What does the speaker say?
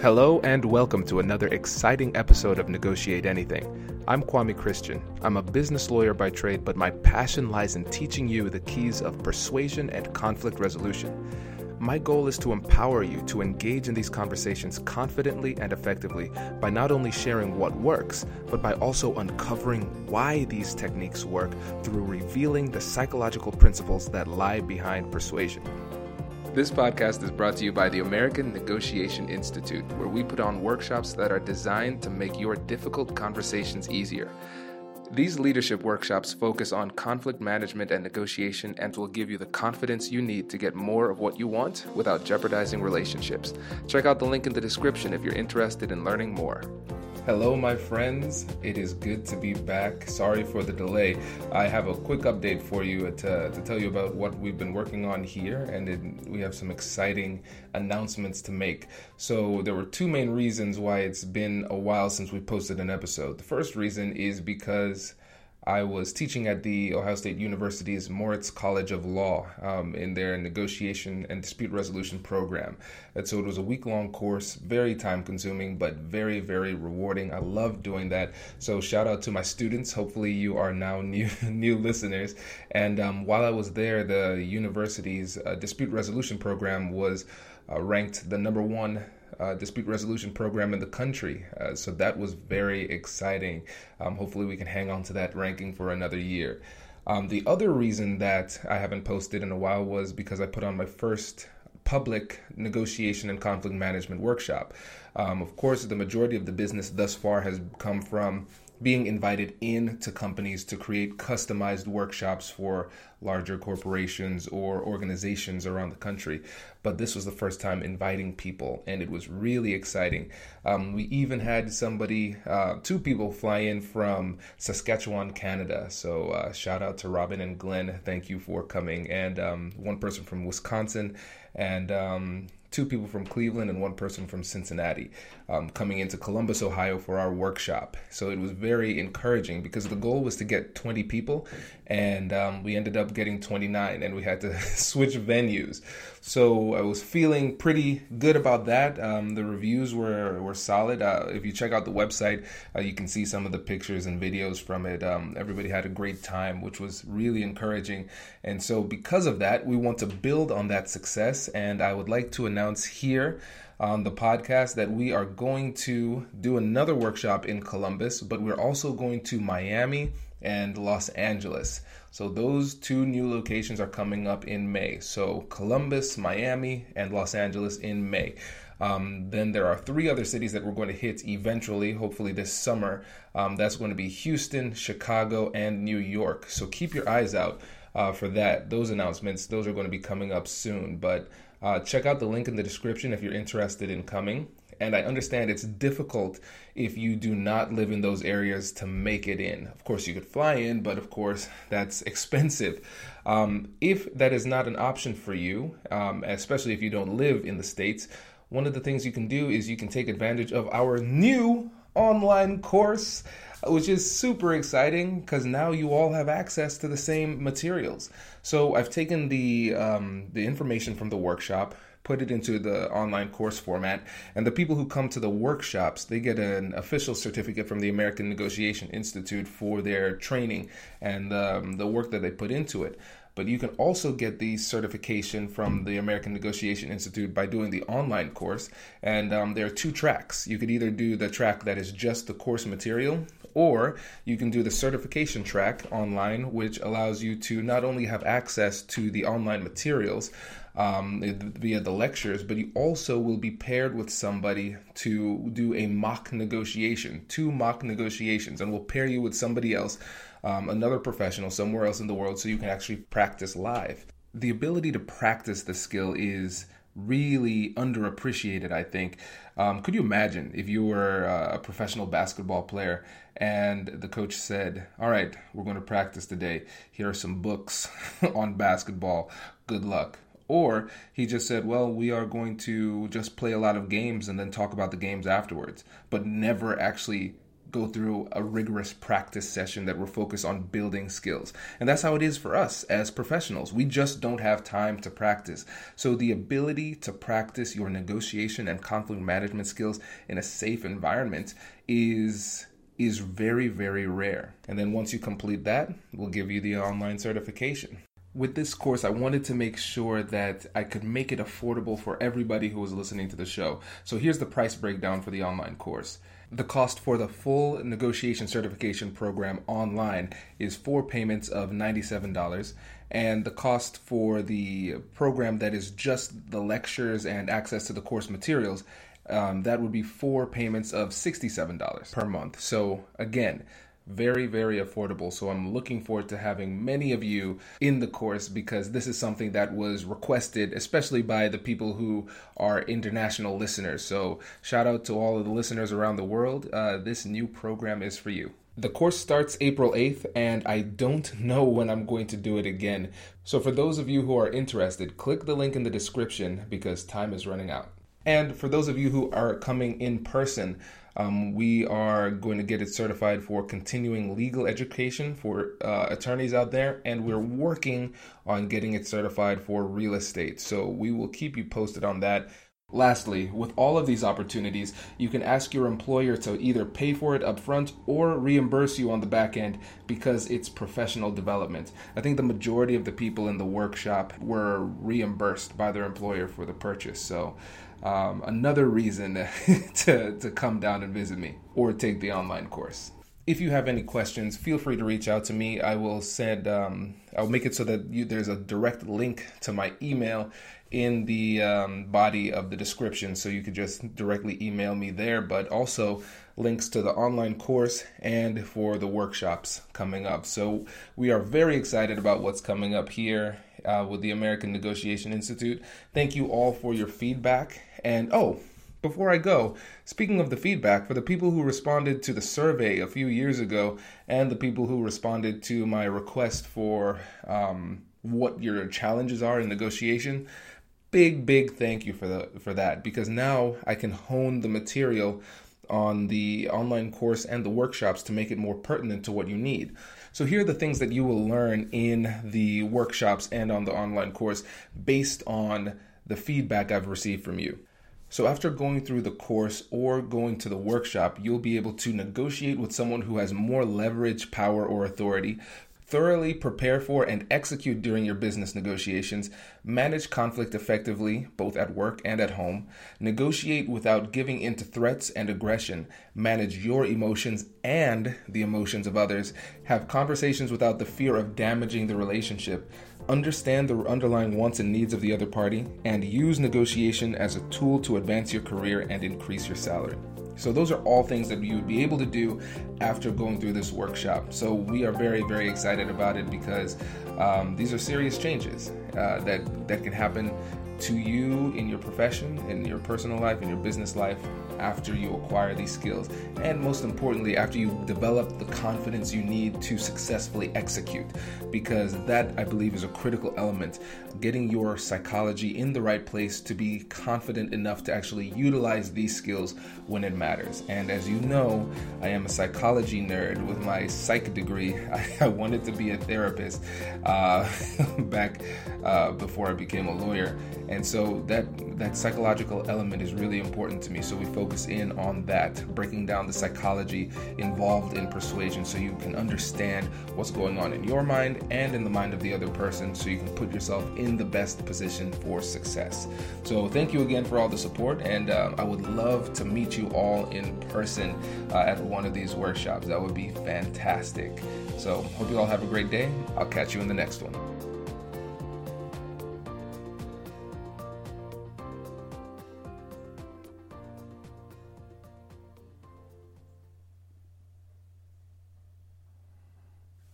Hello and welcome to another exciting episode of Negotiate Anything. I'm Kwame Christian. I'm a business lawyer by trade, but my passion lies in teaching you the keys of persuasion and conflict resolution. My goal is to empower you to engage in these conversations confidently and effectively by not only sharing what works, but by also uncovering why these techniques work through revealing the psychological principles that lie behind persuasion. This podcast is brought to you by the American Negotiation Institute, where we put on workshops that are designed to make your difficult conversations easier. These leadership workshops focus on conflict management and negotiation and will give you the confidence you need to get more of what you want without jeopardizing relationships. Check out the link in the description if you're interested in learning more. Hello, my friends. It is good to be back. Sorry for the delay. I have a quick update for you to, to tell you about what we've been working on here, and it, we have some exciting announcements to make. So, there were two main reasons why it's been a while since we posted an episode. The first reason is because I was teaching at the Ohio State University's Moritz College of Law um, in their negotiation and dispute resolution program. And so it was a week long course, very time consuming, but very, very rewarding. I love doing that. So shout out to my students. Hopefully, you are now new, new listeners. And um, while I was there, the university's uh, dispute resolution program was uh, ranked the number one uh, dispute resolution program in the country. Uh, so that was very exciting. Um, hopefully, we can hang on to that ranking for another year. Um, the other reason that I haven't posted in a while was because I put on my first public negotiation and conflict management workshop. Um, of course, the majority of the business thus far has come from being invited in to companies to create customized workshops for larger corporations or organizations around the country. But this was the first time inviting people, and it was really exciting. Um, we even had somebody, uh, two people fly in from Saskatchewan, Canada. So uh, shout out to Robin and Glenn. Thank you for coming. And um, one person from Wisconsin and um, two people from Cleveland and one person from Cincinnati um, coming into Columbus, Ohio for our workshop. So it was very encouraging because the goal was to get 20 people, and um, we ended up getting 29, and we had to switch venues. So I was feeling pretty good about that. Um, the reviews were were solid. Uh, if you check out the website, uh, you can see some of the pictures and videos from it. Um, everybody had a great time, which was really encouraging. And so because of that, we want to build on that success, and I would like to announce here on the podcast that we are going to do another workshop in Columbus, but we're also going to Miami and Los Angeles. So those two new locations are coming up in May. So Columbus, Miami, and Los Angeles in May. Um, then there are three other cities that we're going to hit eventually, hopefully this summer. Um, that's going to be Houston, Chicago, and New York. So keep your eyes out uh, for that. Those announcements, those are going to be coming up soon. But uh, check out the link in the description if you're interested in coming. And I understand it's difficult if you do not live in those areas to make it in. Of course, you could fly in, but of course, that's expensive. Um, if that is not an option for you, um, especially if you don't live in the States, one of the things you can do is you can take advantage of our new online course which is super exciting because now you all have access to the same materials. So I've taken the um, the information from the workshop, put it into the online course format, and the people who come to the workshops they get an official certificate from the American Negotiation Institute for their training and um, the work that they put into it but you can also get the certification from the American Negotiation Institute by doing the online course. And um, there are two tracks. You could either do the track that is just the course material, or you can do the certification track online, which allows you to not only have access to the online materials um, via the lectures, but you also will be paired with somebody to do a mock negotiation, two mock negotiations, and we'll pair you with somebody else, um, another professional somewhere else in the world, so you can actually practice live. The ability to practice the skill is really underappreciated, I think. Um, could you imagine if you were a professional basketball player and the coach said, All right, we're going to practice today. Here are some books on basketball. Good luck. Or he just said, Well, we are going to just play a lot of games and then talk about the games afterwards, but never actually go through a rigorous practice session that we're focused on building skills. And that's how it is for us as professionals. We just don't have time to practice. So the ability to practice your negotiation and conflict management skills in a safe environment is is very very rare. And then once you complete that, we'll give you the online certification with this course, I wanted to make sure that I could make it affordable for everybody who was listening to the show. So here's the price breakdown for the online course. The cost for the full negotiation certification program online is four payments of $97, and the cost for the program that is just the lectures and access to the course materials um, that would be four payments of $67 per month. So, again, very, very affordable. So I'm looking forward to having many of you in the course because this is something that was requested, especially by the people who are international listeners. So shout out to all of the listeners around the world. Uh, this new program is for you. The course starts April 8th, and I don't know when I'm going to do it again. So, for those of you who are interested, click the link in the description because time is running out. And for those of you who are coming in person, um, we are going to get it certified for continuing legal education for uh, attorneys out there, and we're working on getting it certified for real estate. So we will keep you posted on that. Lastly, with all of these opportunities, you can ask your employer to either pay for it upfront or reimburse you on the back end because it's professional development. I think the majority of the people in the workshop were reimbursed by their employer for the purchase. So um, another reason to, to come down and visit me or take the online course. If you have any questions, feel free to reach out to me. I will send, um, I'll make it so that you, there's a direct link to my email in the um, body of the description, so you could just directly email me there, but also links to the online course and for the workshops coming up. So we are very excited about what's coming up here uh, with the American Negotiation Institute. Thank you all for your feedback. And oh, before I go, speaking of the feedback, for the people who responded to the survey a few years ago and the people who responded to my request for um, what your challenges are in negotiation, big, big thank you for, the, for that because now I can hone the material on the online course and the workshops to make it more pertinent to what you need. So, here are the things that you will learn in the workshops and on the online course based on the feedback I've received from you. So, after going through the course or going to the workshop, you'll be able to negotiate with someone who has more leverage, power, or authority Thoroughly prepare for and execute during your business negotiations. Manage conflict effectively, both at work and at home. Negotiate without giving in to threats and aggression. Manage your emotions and the emotions of others. Have conversations without the fear of damaging the relationship. Understand the underlying wants and needs of the other party. And use negotiation as a tool to advance your career and increase your salary. So those are all things that you would be able to do after going through this workshop. So we are very, very excited about it because um, these are serious changes uh, that that can happen to you in your profession, in your personal life, in your business life, after you acquire these skills. And most importantly, after you develop the confidence you need to successfully execute. Because that, I believe, is a critical element. Getting your psychology in the right place to be confident enough to actually utilize these skills when it matters. And as you know, I am a psychology nerd with my psych degree. I, wanted to be a therapist uh, back uh, before I became a lawyer. And so that that psychological element is really important to me. So we focus in on that, breaking down the psychology involved in persuasion so you can understand what's going on in your mind and in the mind of the other person so you can put yourself in the best position for success. So thank you again for all the support and uh, I would love to meet you all in person uh, at one of these workshops. That would be fantastic. So hope you all have a great day. I'll catch you in the next one.